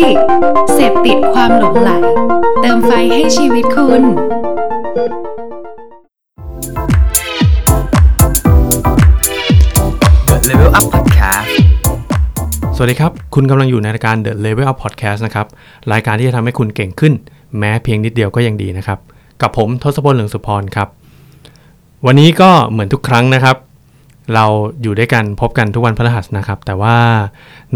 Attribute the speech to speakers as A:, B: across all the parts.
A: ดิกเสพติดความหลงไหล เติมไฟให้ชีวิตคุณ
B: Level Up Podcast
C: สวัสดีครับ คุณกำลังอยู่ในรายการ The Level Up Podcast นะครับ รายการที่จะทำให้คุณเก่งขึ้น แม้เพียงนิดเดียวก็ยังดีนะครับ กับผมทศพลเหลืองสุพรครับ วันนี้ก็เหมือนทุกครั้งนะครับ เราอยู่ด้วยกันพบกันทุกวันพฤหัสนะครับ แต่ว่า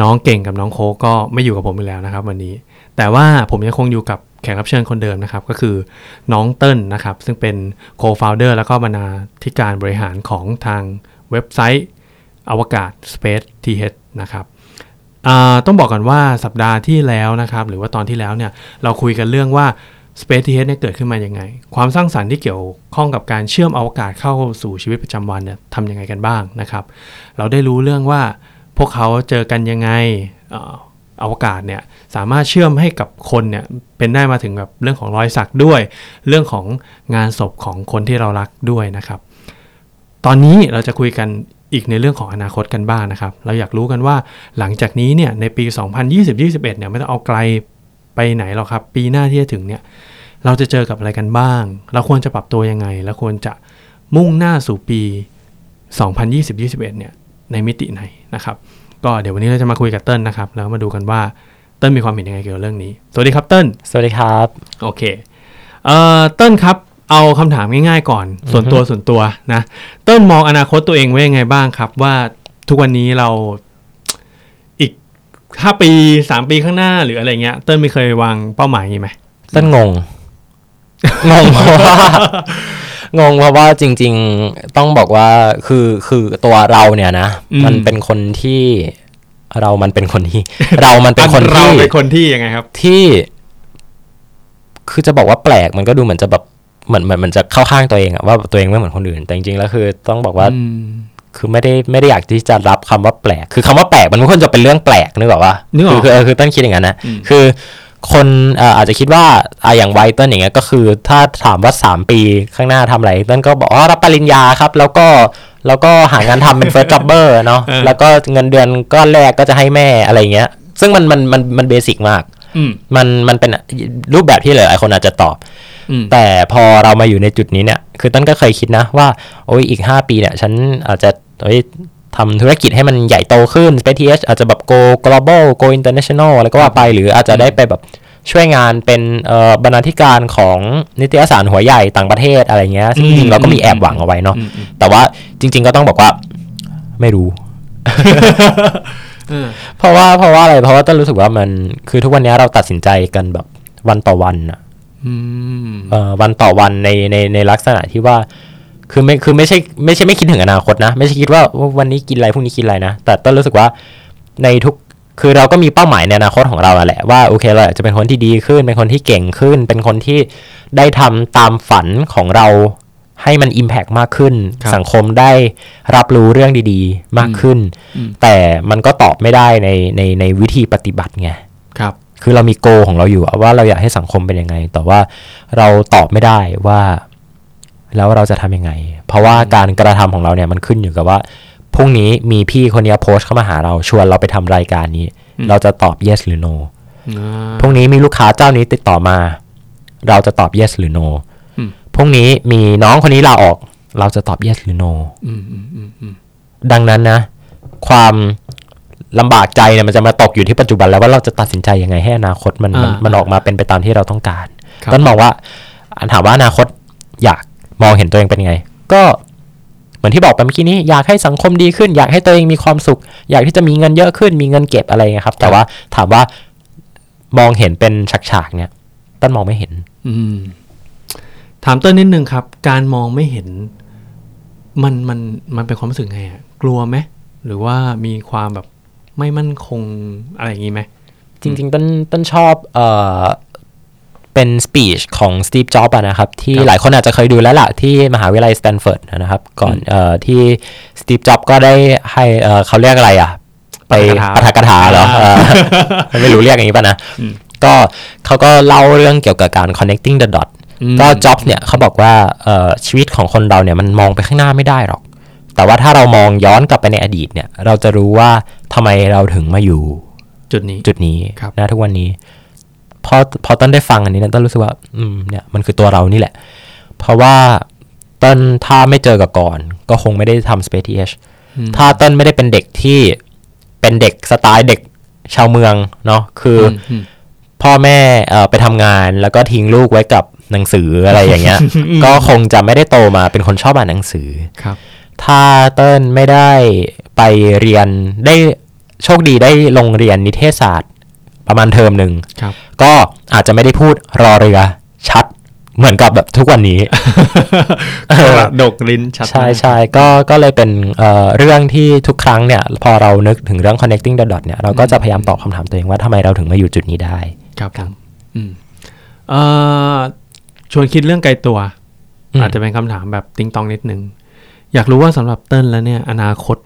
C: น้องเก่งกับน้องโคก็ไม่อยู่กับผมอีกแล้วนะครับ วันนี้ แต่ว่าผมยังคงอยู่กับแขกรับเชิญคนเดิมนะครับ ก็คือน้องเติ้ลนะครับ ซึ่งเป็น co-founder แล้วก็บรรณาธิการบริหารของทางเว็บไซต์อวกาศ Space TH นะครับต้องบอกก่อนว่าสัปดาห์ที่แล้วนะครับ หรือว่าตอนที่แล้วเนี่ยเราคุยกันเรื่องว่า Space TH เนี่ยเกิดขึ้นมายังไง ความสร้างสรรค์ที่เกี่ยวข้องกับการเชื่อมอวกาศเข้าสู่ชีวิตประจำวันเนี่ยทำยังไงกันบ้างนะครับ เราได้รู้เรื่องว่าพวกเขาเจอกันยังไงอ่ออวกาศเนี่ยสามารถเชื่อมให้กับคนเนี่ยเป็นได้มาถึงแบบเรื่องของรอยสักด้วย เรื่องของงานศพของคนที่เรารักด้วยนะครับ ตอนนี้เราจะคุยกันอีกในเรื่องของอนาคตกันบ้างนะครับ เราอยากรู้กันว่าหลังจากนี้เนี่ยในปี 2020-21เนี่ยไม่ต้องเอาไกลไปไหนหรอกครับ ปีหน้าที่จะถึงเนี่ย เราจะเจอกับอะไรกันบ้าง เราควรจะปรับตัวยังไงแล้วควรจะมุ่งหน้าสู่ปี 2020-21 เนี่ย ในมิติไหนนะครับ ก็เดี๋ยววันนี้เราจะมาคุยกับเติ้ลนะครับ แล้วมาดูกันว่าเติ้ลมีความเห็นยังไงเกี่ยวกับเรื่องนี้ สวัสดีครับเติ้ล
D: สวัสดีครับ
C: โอเค เอ่อ เติ้ลครับ เอาคำถามง่ายๆก่อน ส่วนตัวส่วนตัวนะ เติ้ลมองอนาคตตัวเองไว้ยังไงบ้างครับ ว่าทุกวันนี้เราอีกห้าปีสามปีข้างหน้าหรืออะไรเงี้ย เติ้ลไม่เคยวางเป้าหมายอย่างงี้ไหม
D: ต้นงง งงเพราะว่างงเพราะว่าจริง ๆต้องบอกว่าคือคือตัวเราเนี่ยนะ มันเป็นคนที่เรามันเป็นคนที่ เรามันเป็นคน
C: เรา
D: ที่
C: เป็นคนที่ยังไงครับ
D: ที่ คือจะบอกว่าแปลกมันก็ดูเหมือนจะแบบเหมือนเหมือนมันจะเข้าข้างตัวเองอะว่าตัวเองไม่เหมือนคนอื่น แต่จริงๆแล้วคือ ต้องบอกว่า
C: อืม
D: คือไม่ได้ไม่ได้อยากที่จะรับคำว่าแปลก คือคำว่าแปลกมันไม่ควรจะเป็นเรื่องแปลกนึกออกปะ
C: นึกออก
D: คือคือเออคือต้นคิดอย่างนั้นนะ
C: อืม
D: คือ คนเอ่ออาจจะคิดว่าอะอย่างไวต้นอย่างเงี้ยก็คือ ถ้าถามว่า 3 ปีข้างหน้าทำอะไรต้นก็บอกว่ารับปริญญาครับ แล้วก็แล้วก็หางานทำเป็น first jobber เนาะ
C: เออ
D: แล้วก็เงินเดือนก้อนแรกก็จะให้แม่อะไรเงี้ย ซึ่งมันมันมันมันเบสิกมาก
C: อืม
D: มันมันเป็นรูปแบบที่หลายๆคนอาจจะตอบ
C: อืม
D: แต่พอเรามาอยู่ในจุดนี้เนี่ย คือต้นก็เคยคิดนะว่า โอ้ยอีก 5 ปีเนี่ย ฉันอาจจะโอ้ย ทำธุรกิจให้มันใหญ่โตขึ้น Space TH อาจจะแบบ go global go international อะไรก็ว่าไป หรืออาจจะได้ไปแบบช่วยงานเป็นเอ่อบรรณาธิการของนิตยสารหัวใหญ่ต่างประเทศอะไรเงี้ยซึ่งจริงๆเราก็มีแอบหวังเอาไว้เนาะ
C: อืมอืม
D: แต่ว่าจริง ๆ ก็ต้องบอกว่าไม่รู้
C: เออ
D: เพราะว่าเพราะว่าอะไรเพราะว่าต้นรู้สึกว่ามันคือทุกวันนี้เราตัดสินใจกันแบบวันต่อวันอะ
C: อืม
D: เอ่อวันต่อวันในในในลักษณะที่ว่า คือไม่คือไม่ใช่ไม่ใช่ไม่คิดถึงอนาคตนะ ไม่ใช่คิดว่าว่าวันนี้กินอะไรพรุ่งนี้กินอะไรนะ แต่ต้นรู้สึกว่าในทุกคือเราก็มีเป้าหมายในอนาคตของเราอะแหละว่าโอเคเราอยากจะเป็นคนที่ดีขึ้น เป็นคนที่เก่งขึ้น เป็นคนที่ได้ทำตามฝันของเราให้มัน Impact มากขึ้น
C: ครับ
D: สังคมได้รับรู้เรื่องดีๆ มากขึ้น
C: อืม
D: แต่มันก็ตอบไม่ได้ในในในวิธีปฏิบัติไง
C: ครับ
D: คือเรามีโกของเราอยู่อะว่าเราอยากให้สังคมเป็นยังไง แต่ว่าเราตอบไม่ได้ว่า แล้วเราจะทำยังไง เพราะว่าการกระทำของเราเนี่ยมันขึ้นอยู่กับว่าพรุ่งนี้มีพี่คนนี้โพสต์เข้ามาหาเราชวนเราไปทำรายการนี้
C: อืม
D: เราจะตอบ yes หรือ no
C: อ่า
D: พรุ่งนี้มีลูกค้าเจ้านี้ติดต่อมา เราจะตอบ yes หรือ no
C: อืม
D: พรุ่งนี้มีน้องคนนี้ลาออก เราจะตอบ yes หรือ no
C: อืมอืมอืมอืม
D: ดังนั้นนะ ความลำบากใจเนี่ยมันจะมาตกอยู่ที่ปัจจุบันแล้วว่าเราจะตัดสินใจยังไงให้อนาคตมันมันมันออกมาเป็นไปตามที่เราต้องการ
C: ครับ
D: ต้นมองว่าอันถามว่าอนาคตอยาก มองเห็นตัวเองเป็นยังไง ก็เหมือนที่บอกไปเมื่อกี้นี้อยากให้สังคมดีขึ้น อยากให้ตัวเองมีความสุข อยากที่จะมีเงินเยอะขึ้น มีเงินเก็บอะไรเงี้ยครับ แต่ว่าถามว่ามองเห็นเป็นฉากๆเนี่ยต้นมองไม่เห็น
C: อืมถามเต้นนิดนึงครับ การมองไม่เห็น มันมันมันเป็นความรู้สึกไงอะกลัวไหมหรือว่ามีความแบบไม่มั่นคงอะไรอย่างงี้ไหม
D: จริง ๆ ต้นต้นชอบเอ่อ เป็น speech ของสตีฟจ็อบส์นะครับ ที่
C: ครับ
D: หลายคนอาจจะเคยดูแล้วล่ะ ที่มหาวิทยาลัยสแตนฟอร์ดนะครับ ก่อนเอ่อที่สตีฟจ็อบส์ก็ได้ให้เอ่อเขาเรียกอะไรอะ ไปปาฐกถาเหรอเออไม่รู้เรียกอย่างนี้ป่ะนะ
C: อืม
D: ก็เขาก็เล่าเรื่องเกี่ยวกับการ connecting the dot
C: อืม
D: ก็จ็อบเนี่ยเขาบอกว่าเอ่อชีวิตของคนเราเนี่ยมันมองไปข้างหน้าไม่ได้หรอก แต่ว่าถ้าเรามองย้อนกลับไปในอดีตเนี่ย เราจะรู้ว่าทำไมเราถึงมาอยู่
C: จุดนี้
D: จุดนี้
C: ครับ
D: นะทุกวันนี้ พอพอต้นได้ฟังอันนี้นะต้นรู้สึกว่า อืมเนี่ยมันคือตัวเรานี่แหละ เพราะว่าต้นถ้าไม่เจอกับก่อน ก็คงไม่ได้ทำ Space TH
C: อืม
D: ถ้าต้นไม่ได้เป็นเด็กที่เป็นเด็กสไตล์เด็กชาวเมืองเนาะคืออ
C: อืม
D: พ่อแม่เอ่อไปทำงานแล้วก็ทิ้งลูกไว้กับหนังสืออะไรอย่างเงี้ย ก็คงจะไม่ได้โตมาเป็นคนชอบอ่านหนังสือ
C: ครับ
D: ถ้าเติ้ลไม่ได้ไปเรียนได้โชคดีได้ลงเรียนนิเทศศาสตร์ ประมาณเทอมหนึ่ง
C: ครับ
D: ก็อาจจะไม่ได้พูดรอเรือชัดเหมือนกับแบบทุกวันนี้
C: กระดกลิ้นชัด
D: ใช่
C: มาก
D: ใช่ก็ก็เลยเป็นเอ่อเรื่องที่ทุกครั้งเนี่ย พอเรานึกถึงเรื่อง connecting the dot เนี่ยเราก็จะพยายามตอบคำถามตัวเองว่าทำไมเราถึงมาอยู่จุดนี้ได้
C: ครับผมอืมเอ่อชวนคิดเรื่องไกลตัว
D: อืม
C: อาจจะเป็นคำถามแบบติงตองนิดนึง อยากรู้ว่าสำหรับเติ้ลแล้วเนี่ย อนาคต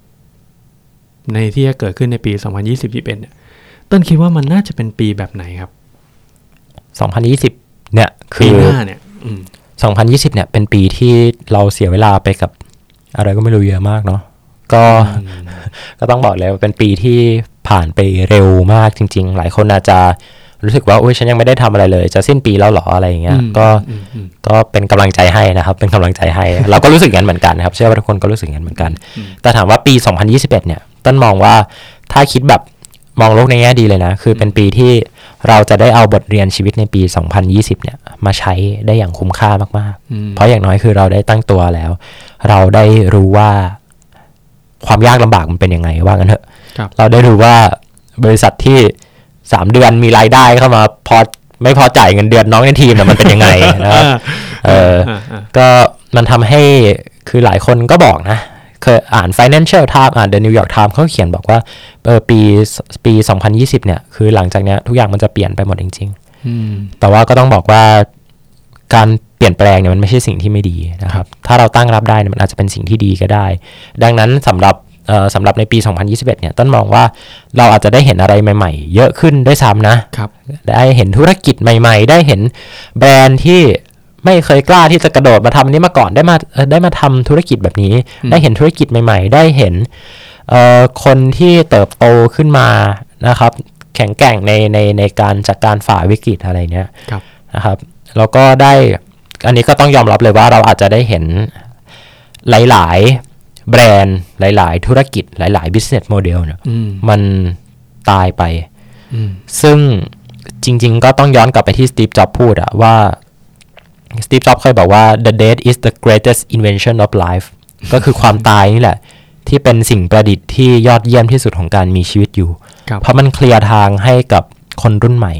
C: ในที่จะเกิดขึ้นในปี 2020-21เนี่ยเติ้ลคิดว่ามันน่าจะเป็นปีแบบไหนครับ
D: 2020 เนี่ย คื
C: ปี
D: อ
C: หน้าเนี่ยอืม
D: 2020 เนี่ย เป็นปีที่เราเสียเวลาไปกับ อะไรก็ไม่รู้เยอะมากเนาะก็ก็ต้องบอกเลยว่าเป็นปีที่ผ่านไปเร็วมากจริง ๆ หลายคนอาจจะรู้สึกว่าอุ้ยฉันยังไม่ได้ทำอะไรเลย จะสิ้นปีแล้วเหรออะไรอย่างเงี้ย
C: อืม
D: ก็
C: อืมอืม
D: ก็เป็นกำลังใจให้นะครับ เป็นกำลังใจให้ เราก็รู้สึกอย่างนั้นเหมือนกันนะครับ เชื่อว่าทุกคนก็รู้สึกอย่างนั้นเหมือนกัน แต่ถามว่าปี 2021 เนี่ย ต้นมองว่าถ้าคิดแบบ มองโลกในแง่ดีเลยนะ คือเป็นปีที่เราจะได้เอาบทเรียนชีวิตในปี 2020 เนี่ย มาใช้ได้อย่างคุ้มค่ามาก
C: อืม
D: ๆเพราะอย่างน้อยคือเราได้ตั้งตัวแล้ว เราได้รู้ว่าความยากลำบากมันเป็นยังไงว่ากันเถอะ
C: ครับ
D: เราได้รู้ว่าบริษัทที่สามเดือนมีรายได้เข้ามาพอไม่พอจ่ายเงินเดือนน้องในทีมเนี่ยมันเป็นยังไงนะครับเออ
C: อ่าอ่า
D: ก็มันทำให้คือหลายคนก็บอกนะ เคยอ่าน Financial Times อ่าน The New York Times เขาเขียนบอกว่าเออปีปี 2020 เนี่ย คือหลังจากเนี้ยทุกอย่างมันจะเปลี่ยนไปหมดจริง
C: อืม
D: ๆแต่ว่าก็ต้องบอกว่าการเปลี่ยนแปลงเนี่ยมันไม่ใช่สิ่งที่ไม่ดีนะครับ ถ้าเราตั้งรับได้เนี่ยมันอาจจะเป็นสิ่งที่ดีก็ได้ ดังนั้นสำหรับเอ่อสำหรับในปี 2021 เนี่ยต้นมองว่าเราอาจจะได้เห็นอะไรใหม่ๆ เยอะขึ้นด้วยซ้ำนะ
C: ครับ
D: ได้เห็นธุรกิจใหม่ๆ ได้เห็นแบรนด์ที่ ไม่เคยกล้าที่จะกระโดดมาทำอันนี้มาก่อนได้มาเอ่อได้มาทำธุรกิจแบบนี้
C: อืม
D: ได้เห็นธุรกิจใหม่ ๆ ได้เห็นเอ่อคนที่เติบโตขึ้นมานะครับ แข็งแกร่งในในในการจัดการฝ่าวิกฤตอะไรเนี้ย
C: ครับ
D: นะครับ แล้วก็ได้อันนี้ก็ต้องยอมรับเลยว่าเราอาจจะได้เห็นหลาย ๆ แบรนด์หลาย ๆ ธุรกิจหลาย ๆ business model เนี่ย
C: อืม
D: มันตายไป
C: อืม
D: ซึ่งจริง ๆ ก็ต้องย้อนกลับไปที่สตีฟจ็อบพูดอะว่า สตีฟ จ็อบเคยบอกว่า the death is the greatest invention of life ก็คือความตายนี่แหละ ที่เป็นสิ่งประดิษฐ์ที่ยอดเยี่ยมที่สุดของการมีชีวิตอยู่
C: ครับ
D: เพราะมันเคลียร์ทางให้กับคนรุ่นใหม่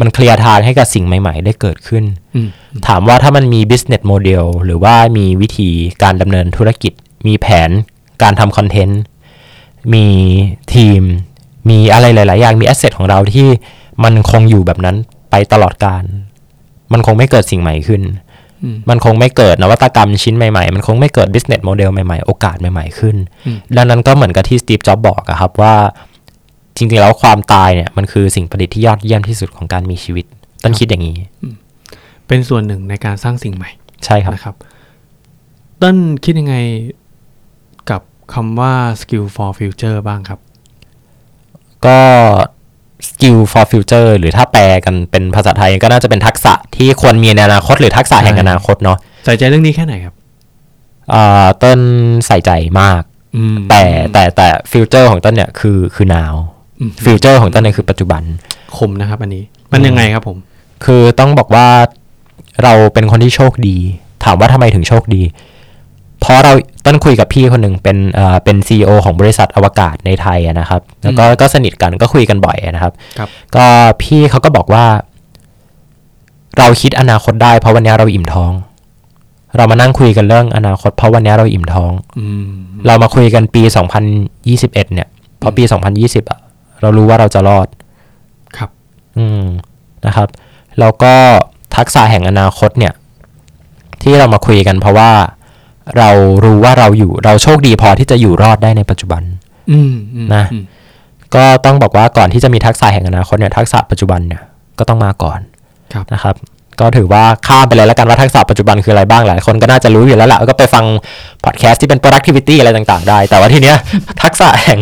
D: มันเคลียร์ทางให้กับสิ่งใหม่ ๆ ได้เกิดขึ้น
C: อืม
D: ถามว่าถ้ามันมี business model หรือว่ามีวิธีการดำเนินธุรกิจ มีแผนการทำคอนเทนต์ มีทีม มีอะไรหลาย ๆ อย่าง มี asset ของเราที่มันคงอยู่แบบนั้นไปตลอดการ มันคงไม่เกิดสิ่งใหม่ขึ้น
C: อืม
D: มันคงไม่เกิดนวัตกรรมชิ้นใหม่ๆ มันคงไม่เกิด business model ใหม่ๆ โอกาสใหม่ๆขึ้น
C: อืม
D: ดังนั้นก็เหมือนกับที่สตีฟจ็อบบอกอะครับว่า จริงๆแล้วความตายเนี่ยมันคือสิ่งประดิษฐ์ที่ยอดเยี่ยมที่สุดของการมีชีวิตต้นคิดอย่างนี้
C: เป็นส่วนหนึ่งในการสร้างสิ่งใหม่
D: ใช่ครับ
C: นะครับเต้นคิดยังไงกับคำว่า skill for future บ้างครับ
D: ก็ skill for future หรือถ้าแปลกันเป็นภาษาไทยก็น่าจะเป็นทักษะที่ควรมีในอนาคตหรือทักษะแห่ง
C: ใช่
D: อนาคตเนาะ
C: ใส่ใจเรื่องนี้แค่ไหนครับ
D: อ่าต้นใส่ใจมาก
C: อืม
D: แต่แต่แต่ future ของต้นเนี่ยคือคือ now
C: อืม
D: future ของต้นเนี่ยคือปัจจุบัน
C: คมนะครับ อันนี้มันยังไงครับผม
D: คือต้องบอกว่าเราเป็นคนที่โชคดี ถามว่าทำไมถึงโชคดี เพราะเราต้นคุยกับพี่คนหนึ่งเป็นเอ่อเป็นซีอของบริษัทอวกาศในไทยอะนะครับ แล้วก็ก็สนิทกันก็คุยกันบ่อยอะนะครับ
C: ครับ
D: ก็พี่เขาก็บอกว่า เราคิดอนาคตได้เพราะวันนี้เราอิ่มท้อง เรามานั่งคุยกันเรื่องอนาคตเพราะวันนี้เราอิ่มท้อง
C: อืม
D: เรามาคุยกันปี 2021 เนี่ยเพราะปี 2020อะเรารู้ว่าเราจะรอด
C: ครับ
D: อืม นะครับ แล้วก็ทักษะแห่งอนาคตเนี่ย ที่เรามาคุยกันเพราะว่า เรารู้ว่าเราอยู่เราโชคดีพอที่จะอยู่รอดได้ในปัจจุบัน
C: อืมอืม
D: นะ
C: อืม
D: ก็ต้องบอกว่าก่อนที่จะมีทักษะแห่งอนาคตเนี่ยทักษะปัจจุบันเนี่ยก็ต้องมาก่อน
C: ครับ
D: นะครับ ก็ถือว่าข้ามไปเลยแล้วกันว่าทักษะปัจจุบันคืออะไรบ้างหลายคนก็น่าจะรู้อยู่แล้วแหละก็ไปฟังพอดแคสต์ที่เป็น productivity อะไรต่างๆ ได้ แต่ว่าทีเนี้ยทักษะแห่ง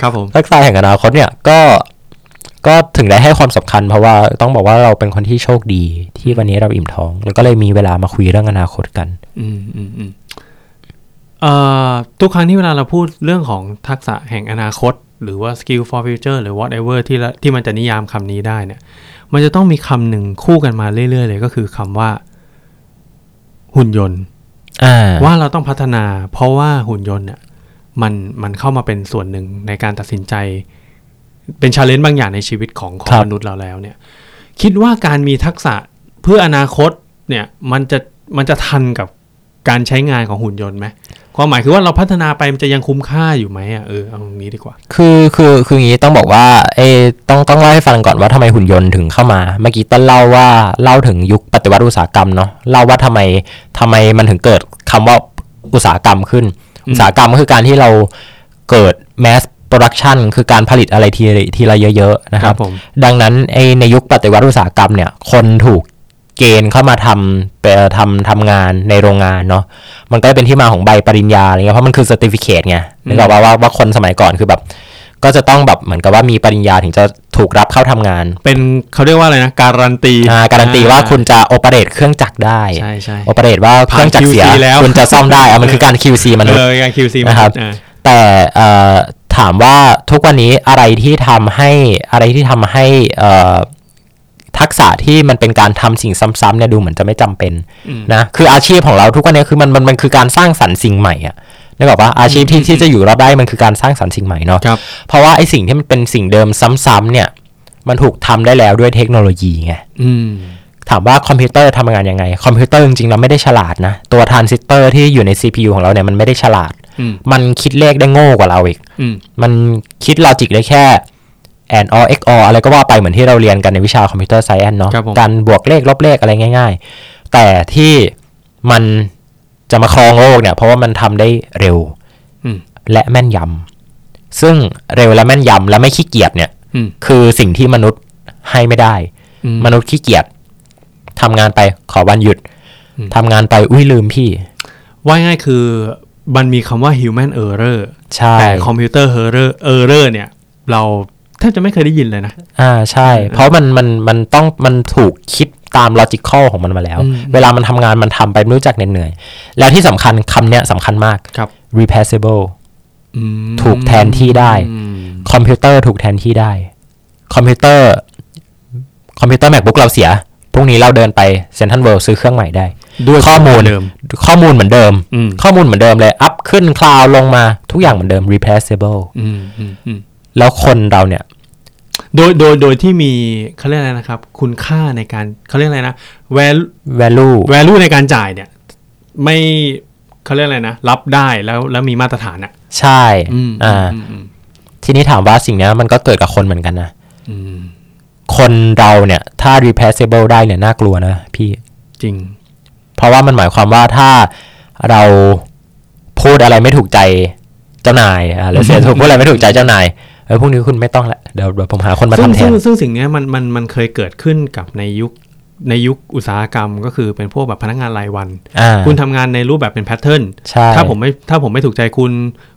C: ครับผม
D: ทักษะแห่งอนาคตเนี่ยก็ ก็ถึงได้ให้ความสำคัญเพราะว่าต้องบอกว่าเราเป็นคนที่โชคดีที่วันนี้เราอิ่มท้อง แล้วก็เลยมีเวลามาคุยเรื่องอนาคตกัน
C: อืมอืมอืมเอ่อทุกครั้งที่เวลาเราพูดเรื่องของทักษะแห่งอนาคต หรือว่า skill for future หรือ whatever ที่ละที่มันจะนิยามคำนี้ได้เนี่ย มันจะต้องมีคำหนึ่งคู่กันมาเรื่อย ๆ เลยก็คือคำว่า หุ่นยนต์
D: อ่า
C: ว่าเราต้องพัฒนา เพราะว่าหุ่นยนต์เนี่ยมันมันเข้ามาเป็นส่วนหนึ่งในการตัดสินใจ เป็นชาเลนจ์บางอย่างในชีวิตของของ
D: ครับ
C: มนุษย์เราแล้วเนี่ย คิดว่าการมีทักษะเพื่ออนาคตเนี่ยมันจะมันจะทันกับการใช้งานของหุ่นยนต์ไหมความหมายคือว่าเราพัฒนาไปมันจะยังคุ้มค่าอยู่ไหมอะเออเอาตรงนี้ดีกว่า
D: คือคือคืออย่างนี้ต้องบอกว่าเออต้องต้องเล่าให้ฟังก่อนว่าทำไมหุ่นยนต์ถึงเข้ามา เมื่อกี้ต้นเล่าว่าเล่าถึงยุคปฏิวัติอุตสาหกรรมเนาะเล่าว่าทำไมทำไมมันถึงเกิดคำว่าอุตสาหกรรมขึ้น
C: อืม
D: อุตสาหกรรมก็คือการที่เราเกิด mass production คือการผลิตอะไรทีทีละเยอะๆนะครับ
C: ผม
D: ดังนั้นไอในยุคปฏิวัติอุตสาหกรรมเนี่ยคนถูกเกณฑ์เข้ามาทำไปทำทำงานในโรงงานเนาะมันก็เลยเป็นที่มาของใบปริญญาอะไรเงี้ยเพราะมันคือ certificate ไงนึกออกปะว่าว่าคนสมัยก่อนคือแบบ ก็จะต้องแบบเหมือนกับว่ามีปริญญาถึงจะถูกรับเข้าทำงาน
C: เป็นเขาเรียกว่าอะไรนะการันตี
D: อ่าการันตีว่าคุณจะ operate เครื่องจักรได้
C: ใช่ใช่
D: operate ว่าเครื่องจักรเสีย
C: ผ่าน QC แล้ว
D: คุณจะซ่อมได้อะมันคือการ QC มนุษย์
C: อะการ QC
D: นะครับ
C: อ่า
D: แต่เอ่อ ถามว่าทุกวันนี้อะไรที่ทำให้อะไรที่ทำให้เอ่อทักษะที่มันเป็นการทำสิ่งซ้ำๆเนี่ยดูเหมือนจะไม่จำเป็น
C: อืม
D: นะคืออาชีพของเราทุกวันนี้คือมันมันมันคือการสร้างสรรค์สิ่งใหม่อะนึกออกปะอาชีพที่ที่จะอยู่รอดได้มันคือการสร้างสรรค์สิ่งใหม่เนาะ
C: ครับ
D: เพราะว่าไอ้สิ่งที่มันเป็นสิ่งเดิมซ้ำๆเนี่ย มันถูกทำได้แล้วด้วยเทคโนโลยีไง
C: อืม
D: ถามว่าคอมพิวเตอร์ทำงานยังไง คอมพิวเตอร์จริงๆเราไม่ได้ฉลาดนะ ตัวทรานซิสเตอร์ที่อยู่ใน CPU ของเราเนี่ยมันไม่ได้ฉลาด
C: อืม
D: มันคิดเลขได้โง่กว่าเราอีก
C: อืม
D: มันคิดลอจิกได้แค่ and or x or อะไรก็ว่าไปเหมือนที่เราเรียนกันในวิชาคอมพิวเตอร์ไซแอนเนาะ
C: ครับผม
D: การบวกเลขลบเลขอะไรง่าย ๆ แต่ที่มันจะมาครองโลกเนี่ย เพราะว่ามันทำได้เร็ว
C: อืม
D: และแม่นยำซึ่งเร็วและแม่นยำและไม่ขี้เกียจเนี่ย
C: อืม
D: คือสิ่งที่มนุษย์ให้ไม่ได้
C: อืม
D: มนุษย์ขี้เกียจ ทำงานไปขอวันหยุด
C: อืม
D: ทำงานไปอุ้ยลืมพี่
C: ว่าง่ายคือมันมีคำว่า human error
D: ใช่
C: แต่คอมพิวเตอร์ error error เนี่ย เราแทบจะไม่เคยได้ยินเลยนะ
D: อ่าใช่ เพราะมันมันมันต้องมันถูกคิดตาม logical ของมันมาแล้ว
C: อืม
D: เวลามันทำงานมันทำไปไม่รู้จักเหนื่อยๆแล้วที่สำคัญคำเนี้ยสำคัญมาก
C: ครับ
D: replaceable
C: อืม
D: ถูกแทนที่ได้
C: อืม
D: คอมพิวเตอร์ถูกแทนที่ได้ คอมพิวเตอร์ คอมพิวเตอร์ macbook เราเสียพ รุ่งนี้เราเดินไปเซ็นทรัลเวิลด์ซื้อเครื่องใหม่ได้
C: ด้วย
D: ข้อมูล
C: เดิม
D: ข้อมูลเหมือนเดิม
C: อืม
D: ข้อมูลเหมือนเดิมเลย อัพขึ้นคลาวลงมาทุกอย่างเหมือนเดิม replaceable
C: อืมอืมอืม
D: แล้วคนเราเนี่ย
C: โดยโดยโดยที่มีเขาเรียกอะไรนะครับ คุณค่าในการเขาเรียกอะไรนะ value
D: value
C: value ในการจ่ายเนี่ย ไม่เขาเรียกอะไรนะ รับได้แล้วแล้วมีมาตรฐานอะ
D: ใช่
C: อืม
D: อ่า
C: อืมอืม
D: ทีนี้ถามว่าสิ่งเนี้ยมันก็เกิดกับคนเหมือนกันนะ
C: อืม
D: คนเราเนี่ย ถ้า replaceable ได้เนี่ยน่ากลัวนะพี่
C: จริง
D: เพราะว่ามันหมายความว่าถ้าเราพูดอะไรไม่ถูกใจเจ้านายอ่าแล้วเสียถูกพูดอะไรไม่ถูกใจเจ้านายเออพวกนี้คุณไม่ต้องละเดี๋ยวเดี๋ยวผมหาคนมา
C: ซึ่ง
D: ทำแท
C: ซึ่
D: น
C: งซึ่งสิ่งเนี้ยมันมันมันเคยเกิดขึ้นกับในยุค ในยุคอุตสาหกรรมก็คือเป็นพวกแบบพนักงานรายวัน
D: อ่า
C: คุณทำงานในรูปแบบเป็นแพทเทิร์น
D: ใช่
C: ถ้าผมไม่ถ้าผมไม่ถูกใจคุณ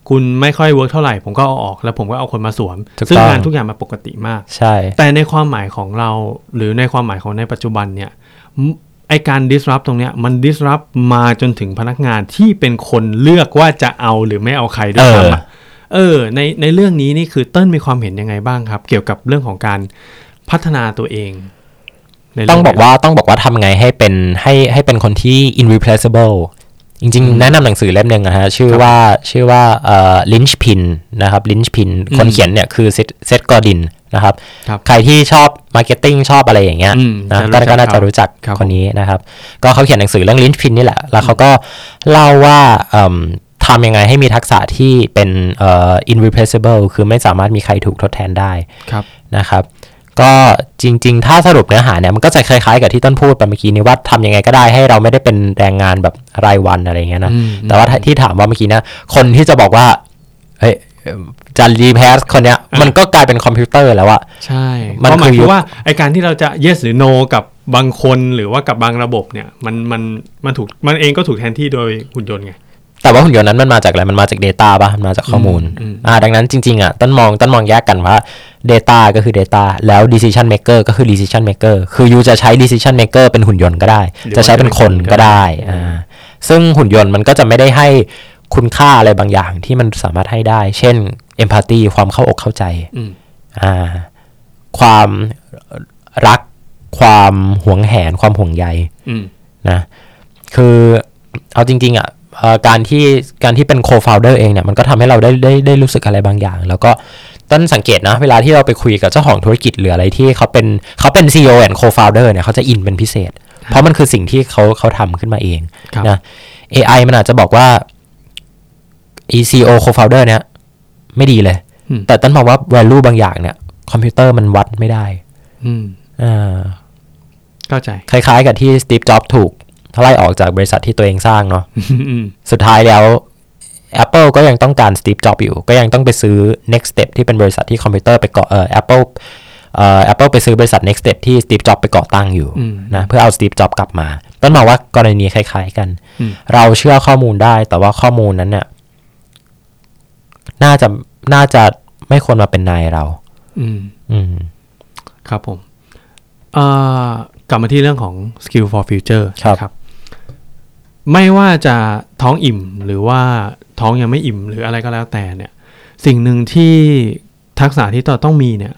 C: คุณไม่ค่อย work เท่าไหร่ ผมก็เอาออกแล้วผมก็เอาคนมาสวม
D: ถูก
C: ซึ่ง
D: ต้อง
C: งานทุกอย่างมาปกติมาก
D: ใช่
C: แต่ในความหมายของเราหรือในความหมายของในปัจจุบันเนี่ยไอการ disrupt ตรงเนี้ยมัน disrupt มาจนถึงพนักงานที่เป็นคนเลือกว่าจะเอาหรือไม่เอาใครด้วยซ้ำอะเออในในเรื่องนี้นี่คือเติ้ลมีความเห็นยังไงบ้างครับ เกี่ยวกับเรื่องของการพัฒนาตัวเองในเรื่
D: ต้องบอก
C: นี้
D: ว่าต้องบอกว่าทำไงให้เป็นให้ให้เป็นคนที่ irreplaceable จริงๆ แนะนำหนังสือเล่มหนึ่งนะฮะ ชื่อว่าชื่อว่าเอ่อ Linchpin นะครับ Linchpin คนเขียนเนี่ยคือ Seth Seth Godin นะครับ
C: ครับ
D: ใครที่ชอบ marketing ชอบอะไรอย่างเงี้ย
C: อืม
D: นะ
C: จะ
D: ก็
C: รู้จัก
D: ก็น่าจะ
C: เขา
D: รู้จัก
C: ครับ
D: คนนี้นะครับ ก็เขาเขียนหนังสือเรื่อง Linchpin นี่แหละ แล้วเขาก็เล่าว่าเอิ่มทำยังไงให้มีทักษะที่เป็นเอ่อ irreplaceable คือไม่สามารถมีใครถูกทดแทนได้
C: ครับ
D: นะครับ ก็จริง ๆ ถ้าสรุปเนื้อหาเนี่ยมันก็จะคล้ายๆกับที่ต้นพูดไปเมื่อกี้นี้ว่าทำยังไงก็ได้ให้เราไม่ได้เป็นแรงงานแบบรายวันอะไรเงี้ยนะ
C: อืม
D: แต่ว่าถ้าที่ถามว่าเมื่อกี้นะคนที่จะบอกว่าเฮ้ยจะ replace คนเนี้ยมันก็กลายเป็นคอมพิวเตอร์แล้วอะ
C: ใช่
D: มัน
C: เพราะหมาย
D: คือยุ
C: คือว่าไอการที่เราจะ yes หรือ no กับบางคนหรือว่ากับบางระบบเนี่ยมันมันมันถูกมันเองก็ถูกแทนที่โดยหุ่นยนต์ไง
D: แต่ว่าหุ่นยนต์นั้นมันมาจากอะไร มันมาจาก Data ป่ะ มันมาจากข้อมูล
C: อืม
D: อ่า ดังนั้นจริงๆอะต้นมองต้นมองแยกกันว่า Data ก็คือ Data แล้ว Decision Maker ก็คือ Decision Maker คือยูจะใช้ Decision Maker เป็นหุ่นยนต์ก็ได้
C: หรือว่า
D: จะใช้เป็นคนก็ได้อ่าซึ่งหุ่นยนต์มันก็จะไม่ได้ให้คุณค่าอะไรบางอย่างที่มันสามารถให้ได้ เช่น Empathy ความเข้าอกเข้าใจ
C: อืม
D: อ่าความรักความหวงแหนความห่วงใย
C: อืม
D: นะคือเอาจริง ๆอะเอ่อ การที่การที่เป็น co-founder เองเนี่ยมันก็ทำให้เราได้ได้ได้รู้สึกอะไรบางอย่าง แล้วก็ต้นสังเกตนะเวลาที่เราไปคุยกับเจ้าของธุรกิจหรืออะไรที่เขาเป็นเขาเป็น CEO and co-founder เนี่ยเขาจะอินเป็นพิเศษ เพราะมันคือสิ่งที่เขาเขาทำขึ้นมาเอง
C: ครับ
D: นะ AI มันอาจจะบอกว่า e CEO co-founder เนี่ยไม่ดีเลย
C: อืม
D: แต่ต้นมองว่า value บางอย่างเนี่ย คอมพิวเตอร์มันวัดไม่ได้
C: อืม
D: อ่า
C: เข้าใจ
D: คล้ายๆกับที่สตีฟจ็อบถูก ไล่ออกจากบริษัทที่ตัวเองสร้างเนาะสุดท้ายแล้ว Apple ก็ยังต้องการสตีฟจ็อบอยู่ ก็ยังต้องไปซื้อ Next Step ที่เป็นบริษัทที่คอมพิวเตอร์ไปเกาะเอ่อ Apple เอ่อ Apple ไปซื้อบริษัท Next Step ที่สตีฟจ็อบไปเก่อตั้งอยู่นะเพื่อเอาสตีฟจ็อบกลับมา ต้นมองว่ากรณีคล้ายๆกัน เราเชื่อข้อมูลได้แต่ว่าข้อมูลนั้นเนี่ยน่าจะน่าจะไม่ควรมาเป็นนายเรา
C: อืม
D: อืม
C: ครับผมเอ่อกลับมาที่เรื่องของ skill for future
D: ครับ
C: นะ ไม่ว่าจะท้องอิ่มหรือว่าท้องยังไม่อิ่มหรืออะไรก็แล้วแต่เนี่ย สิ่งหนึ่งที่ทักษะที่เราต้องมีเนี่ย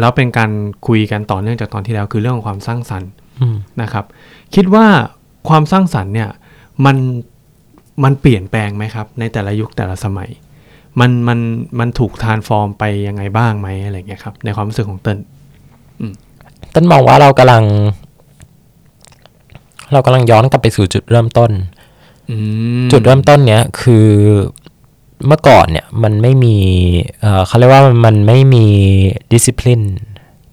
C: แล้วเป็นการคุยกันต่อเนื่องจากตอนที่แล้วคือเรื่องของความสร้างสรรค์
D: อืม
C: นะครับ คิดว่าความสร้างสรรค์เนี่ยมันมันเปลี่ยนแปลงไหมครับ ในแต่ละยุคแต่ละสมัย มันมันมันถูกทานฟอร์มไปยังไงบ้างไหมอะไรเงี้ยครับ ในความรู้สึกของเติ้ล
D: ต้นมองว่าเรากำลัง เรากำลังย้อนกลับไปสู่จุดเริ่มต้น
C: อืม
D: จุดเริ่มต้นเนี้ยคือเมื่อก่อนเนี่ยมันไม่มีเอ่อเขาเรียกว่ามันไม่มีดิสซิ p ลิน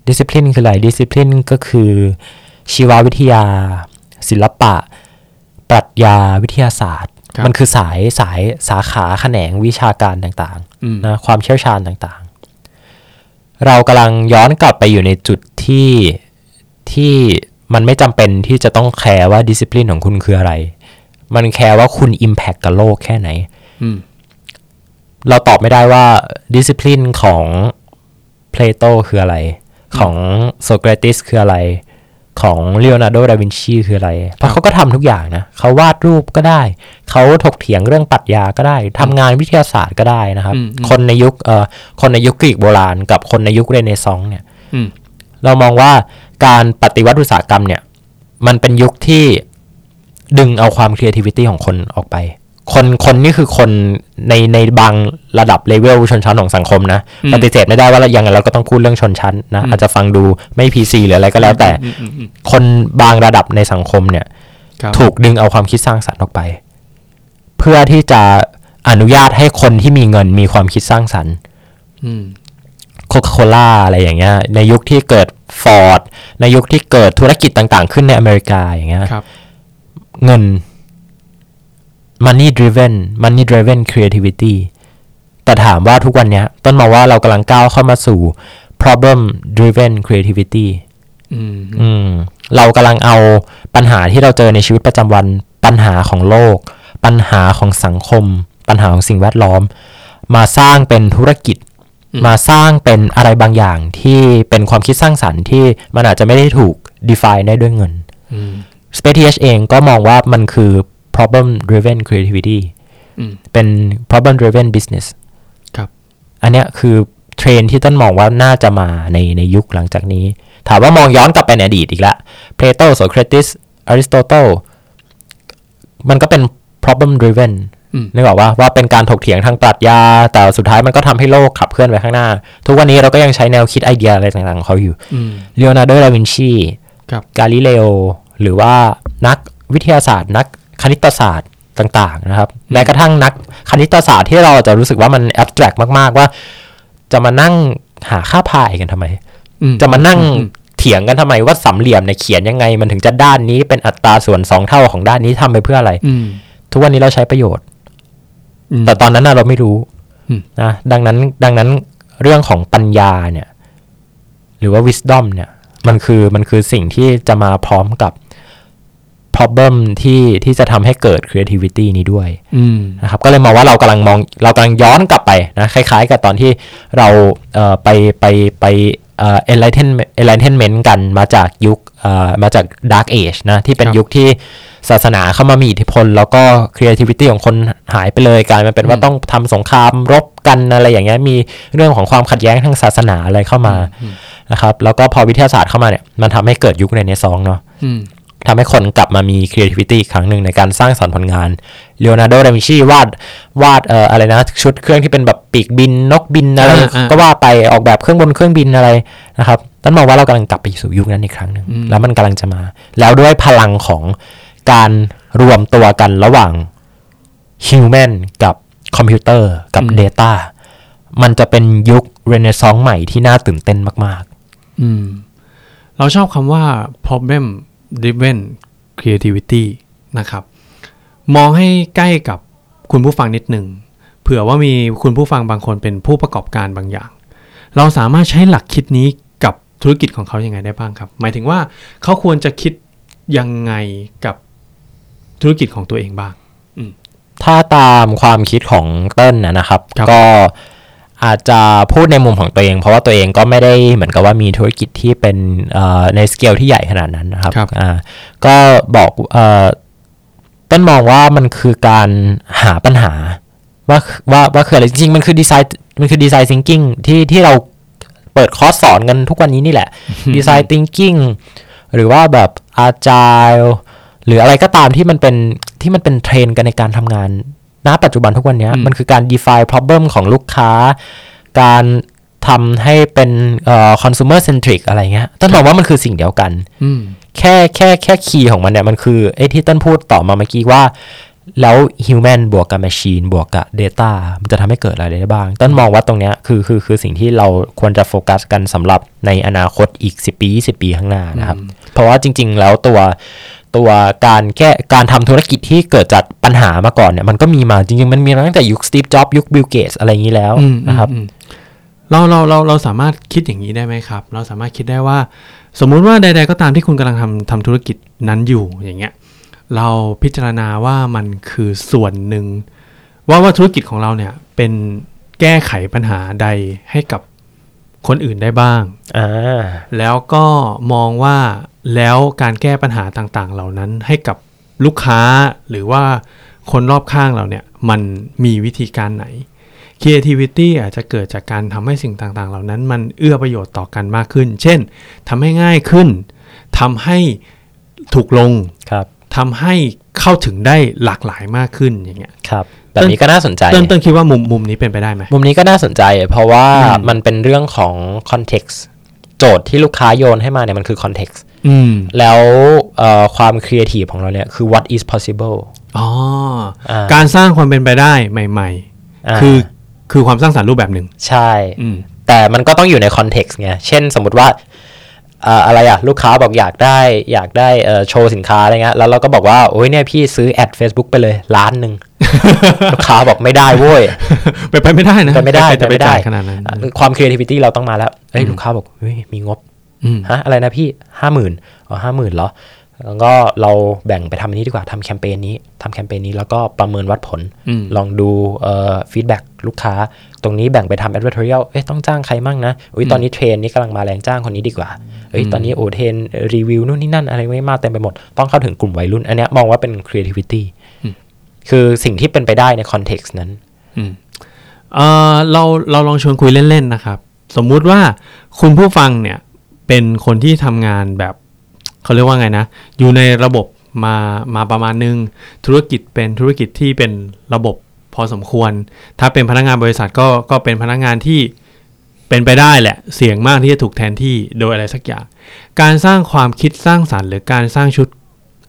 D: ดิสซิ p ลินคืออะไรดิสซิ p ลินก็คือชีววิทยา ศิลปะ ปรัชญาวิทยาศาสตร์
C: ครับ
D: มันคือสายสายสาขาแขนงวิชาการต่าง
C: อืม
D: ๆนะความเชี่ยวชาญต่างๆ เรากำลังย้อนกลับไปอยู่ในจุดที่ที่ มันไม่จำเป็นที่จะต้องแคร์ว่าดิสซิ p ลินของคุณคืออะไร มันแคร์ว่าคุณ Impact กับโลกแค่ไหน
C: อืม
D: เราตอบไม่ได้ว่าดิสซิ p ลินของเพลโตคืออะไร ของโซเครติสคืออะไร ของเล o โอนาร์โด ดาวินชีคืออะไร เพราะเขาก็ทำทุกอย่างนะ เขาวาดรูปก็ได้ เขาถกเถียงเรื่องปรัชญาก็ได้ทำงานวิทยาศาสตร์ก็ได้นะครับ
C: อืมอืม
D: คนในยุคเอ่อคนในยุคกรีกโบราณ กับคนในยุคเรเนซองส์เนี่ย
C: อืม
D: เรามองว่า การปฏิวัติอุตสาหกรรมเนี่ย มันเป็นยุคที่ดึงเอาความ creativity ของคนออกไป คนคนนี่คือคนในในบางระดับเลเวลชนชั้นของสังคมนะ
C: อืม
D: ปฏิเสธไม่ได้ว่ายังไงเราก็ต้องพูดเรื่องชนชั้นนะ
C: อืม
D: อาจจะฟังดูไม่ PC หรืออะไรก็แล้วแต่
C: อืมอืมอืม
D: คนบางระดับในสังคมเนี่ย
C: ครับ
D: ถูกดึงเอาความคิดสร้างสรรค์ออกไป เพื่อที่จะอนุญาตให้คนที่มีเงินมีความคิดสร้างสรรค์
C: อืม
D: โคคาโคล่าอะไรอย่างเงี้ย ในยุคที่เกิด ฟอร์ดในยุคที่เกิดธุรกิจต่างๆ ขึ้นในอเมริกาอย่างเงี้ย
C: ครับ
D: เงิน money driven money driven creativity แต่ถามว่าทุกวันเนี้ยต้นมองว่าเรากำลังก้าวเข้ามาสู่ problem driven creativity
C: อืม
D: อืมเรากำลังเอาปัญหาที่เราเจอในชีวิตประจำวัน ปัญหาของโลก ปัญหาของสังคม ปัญหาของสิ่งแวดล้อม มาสร้างเป็นธุรกิจ มาสร้างเป็นอะไรบางอย่างที่เป็นความคิดสร้างสรรค์ที่มันอาจจะไม่ได้ถูก define ได้ด้วยเงิน
C: อืม
D: Space TH เองก็มองว่ามันคือ problem driven creativity
C: อืม
D: เป็น problem driven business
C: ครับ
D: อันเนี้ยคือเทรนด์ที่ต้นมองว่าน่าจะมาในในยุคหลังจากนี้ ถามว่ามองย้อนกลับไปในอดีตอีกละเพลโตโสเครติสอริสโตเติลมันก็เป็น problem driven
C: อืม
D: นึกออกปะว่าเป็นการถกเถียงทางปรัชญา แต่สุดท้ายมันก็ทำให้โลกขับเคลื่อนไปข้างหน้า ทุกวันนี้เราก็ยังใช้แนวคิดไอเดียอะไรต่างๆของเขาอยู่
C: อืม
D: เลโอนาร์โด ดาวินชี
C: ครับ
D: กาลิเลโอ หรือว่านักวิทยาศาสตร์ นักคณิตศาสตร์ต่างๆนะครับ แม้กระทั่งนักคณิตศาสตร์ที่เราจะรู้สึกว่ามันแอบแตรกมาก ๆ ว่า จะมานั่งหาค่าพายกันทำไม
C: อื
D: จะมานั่ง
C: อืม
D: เถียงกันทำไมว่าสามเหลี่ยมเนี่ยเขียนยังไง มันถึงจะด้านนี้เป็นอัตราส่วนสองเท่าของด้านนี้ทำไปเพื่ออะไร
C: อืม
D: ทุกวันนี้เราใช้ประโยชน์
C: อืม
D: แต่ตอนนั้นน่ะเราไม่รู้
C: อืม
D: นะดังนั้นดังนั้นเรื่องของปัญญาเนี่ย หรือว่า wisdom เนี่ย มันคือมันคือสิ่งที่จะมาพร้อมกับ problem ที่ที่จะทำให้เกิด creativity นี้ด้วย
C: อืม
D: นะครับ ก็เลยมองว่าเรากำลังมองเรากำลังย้อนกลับไปนะ คล้าย ๆ กับตอนที่เราเอ่อไปไปไป เอ่อ enlightenment enlightenment กันมาจากยุคเอ่อมาจาก dark age นะ ที่เป็น
C: ครับ
D: ยุคที่ศาสนาเข้ามามีอิทธิพล แล้วก็ creativity ของคนหายไปเลยกลายมาเป็นว่าต้องทำสงครามรบกันอะไรอย่างเงี้ยมีเรื่องของความขัดแย้งทางศาสนาอะไรเข้ามานะครับแล้วก็พอวิทยาศาสตร์เข้ามาเนี่ยมันทำให้เกิดยุคในเนซองเนาะ
C: อืม
D: ทำให้คนกลับมามี creativity อีกครั้งหนึ่งในการสร้างสรรค์ผลงานเลโอนาร์โดดาวินชีวาดวาดเอ่ออะไรนะชุดเครื่องที่เป็นแบบปีกบินนกบินอะไร
C: อ่าอ่า
D: ก็ว่าไปออกแบบเครื่องบนเครื่องบินอะไรนะครับต้นมองว่าเรากำลังกลับไปสู่ยุคนั้นอีกครั้งหนึ่งแล้วมันกำลังจะมา แล้วด้วยพลังของการรวมตัวกันระหว่าง human กับคอมพิวเตอร์กับ Data มันจะเป็นยุคเรเนซองส์ใหม่ที่น่าตื่นเต้นมาก
C: อืม เราชอบคำว่า problem driven creativity นะครับ มองให้ใกล้กับคุณผู้ฟังนิดหนึ่งเผื่อว่ามีคุณผู้ฟังบางคนเป็นผู้ประกอบการบางอย่าง เราสามารถใช้หลักคิดนี้กับธุรกิจของเขายังไงได้บ้างครับ หมายถึงว่าเขาควรจะคิดยังไงกับธุรกิจของตัวเองบ้าง
D: ๆถ้าตามความคิดของเติ้ลนะนะครับ
C: ครับ
D: ก็ อาจจะพูดในมุมของตัวเอง เพราะว่าตัวเองก็ไม่ได้เหมือนกับว่ามีธุรกิจที่เป็นเอ่อในสเกลที่ใหญ่ขนาดนั้นนะครับ
C: ครับ
D: อ่าก็บอกเอ่อเต้นมองว่ามันคือการหาปัญหา ว่าว่าว่าคืออะไรจริงๆ มันคือดีไซน์มันคือดีไซน์ thinking ที่ที่เราเปิดคอร์สสอนกันทุกวันนี้นี่แหละดีไซน์ thinking หรือว่าแบบ agile หรืออะไรก็ตามที่มันเป็นที่มันเป็นเทรนด์กันในการทำงาน ณปัจจุบันทุกวันเนี้ย
C: อืม
D: มันคือการ define problem ของลูกค้า การทำให้เป็นเอ่อ consumer centric อะไรเงี้ยต้นบอกว่ามันคือสิ่งเดียวกัน
C: อืม
D: แค่แค่แค่ key ของมันเนี่ย มันคือไอ้ที่ต้นพูดต่อมาเมื่อกี้ว่า แล้ว human บวกกับ machine บวกกับ data มันจะทำให้เกิดอะไรได้บ้าง ต้นมองว่าตรงเนี้ยคือคือคือสิ่งที่เราควรจะโฟกัสกันสำหรับในอนาคตอีก 10 ปี 20 ปีข้างหน้านะครับ เพราะว่าจริง ๆ แล้วตัว ตัวการแก้การทำธุรกิจที่เกิดจากปัญหามาก่อนเนี่ยมันก็มีมาจริงๆ มันมีมาตั้งแต่ยุค Steve Jobs ยุค Bill Gates อะไรอย่างนี้แล้ว
C: อืม
D: นะครับ
C: อืมอืมเราเราเราเราสามารถคิดอย่างนี้ได้ไหมครับ เราสามารถคิดได้ว่า สมมุติว่าใด ๆ ก็ตามที่คุณกำลังทำทำธุรกิจนั้นอยู่อย่างเงี้ยเราพิจารณาว่ามันคือส่วนหนึ่งว่าว่าธุรกิจของเราเนี่ยเป็นแก้ไขปัญหาใดให้กับ คนอื่นได้บ้าง
D: อ่า
C: แล้วก็มองว่าแล้วการแก้ปัญหาต่างๆ เหล่านั้นให้กับลูกค้าหรือว่าคนรอบข้างเราเนี่ยมันมีวิธีการไหน creativity อาจจะเกิดจากการทำให้สิ่งต่างๆ เหล่านั้น มันเอื้อประโยชน์ต่อกันมากขึ้น เช่นทำให้ง่ายขึ้นทำให้ถูกลง
D: ครับ
C: ทำให้เข้าถึงได้หลากหลายมากขึ้นอย่างเงี้ย
D: ครับ แบบนี้ก็น่าสนใจ
C: เต้นเต้นคิดว่ามุมมุมนี้เป็นไปได้ไหม
D: มุมนี้ก็น่าสนใจ เพราะว่า
C: อืม
D: มันเป็นเรื่องของ context โจทย์ที่ลูกค้าโยนให้มาเนี่ยมันคือ context
C: อืม
D: แล้วเอ่อความ creative ของเราเนี่ยคือ what is possible
C: อ๋อ
D: อ่า
C: การสร้างความเป็นไปได้ใหม่
D: อ่า
C: ๆคือคือความสร้างสรรค์รูปแบบหนึ่ง
D: ใช่
C: อืม
D: แต่มันก็ต้องอยู่ใน context ไง เช่นสมมติว่าเอ่ออะไรอะลูกค้าบอกอยากได้อยากได้เอ่อโชว์สินค้าอะไรเงี้ยแล้วเราก็บอกว่าโอ้ยเนี่ยพี่ซื้อแอด Facebook ไปเลยล้านหนึ่งลูกค้าบอกไม่ได้เว้ย
C: ไปไปไม่ได้นะ
D: ไปไม่ได้
C: ใครจะ
D: ไป
C: ไป
D: ไม่ได้
C: จ่ายขนาดนั้น
D: อะความ creativity เราต้องมาแล้วเอ้ยลูกค้าบอกเฮ้ยมีงบ
C: อืม
D: ฮะอะไรนะพี่ห้าหมื่นอ๋อห้าหมื่นเหรอ แล้วก็เราแบ่งไปทำอันนี้ดีกว่าทำแคมเปญนี้ทำแคมเปญนี้แล้วก็ประเมินวัดผล
C: อืม
D: ลองดูเอ่อ feedback ลูกค้า ตรงนี้แบ่งไปทำ advertorial เอ้ยต้องจ้างใครมั่งนะอุ้ยตอนนี้เทรนด์นี้กำลังมาแรงจ้างคนนี้ดีกว่าเอ้ยตอนนี้โอเทรนด์รีวิวนู่นนี่นั่นอะไรไม่มาเต็มไปหมด ต้องเข้าถึงกลุ่มวัยรุ่น อันเนี้ยมองว่าเป็น creativity คือสิ่งที่เป็นไปได้ใน context นั้น
C: อืมเออเราเราลองชวนคุยเล่น ๆ นะครับ สมมุติว่าคุณผู้ฟังเนี่ยเป็นคนที่ทำงานแบบ เขาเรียกว่าไงนะ อยู่ในระบบมามาประมาณนึง ธุรกิจเป็นธุรกิจที่เป็นระบบพอสมควร ถ้าเป็นพนักงานบริษัทก็ก็เป็นพนักงานที่เป็นไปได้แหละ เสี่ยงมากที่จะถูกแทนที่โดยอะไรสักอย่าง การสร้างความคิดสร้างสารรค์ หรือการสร้างชุด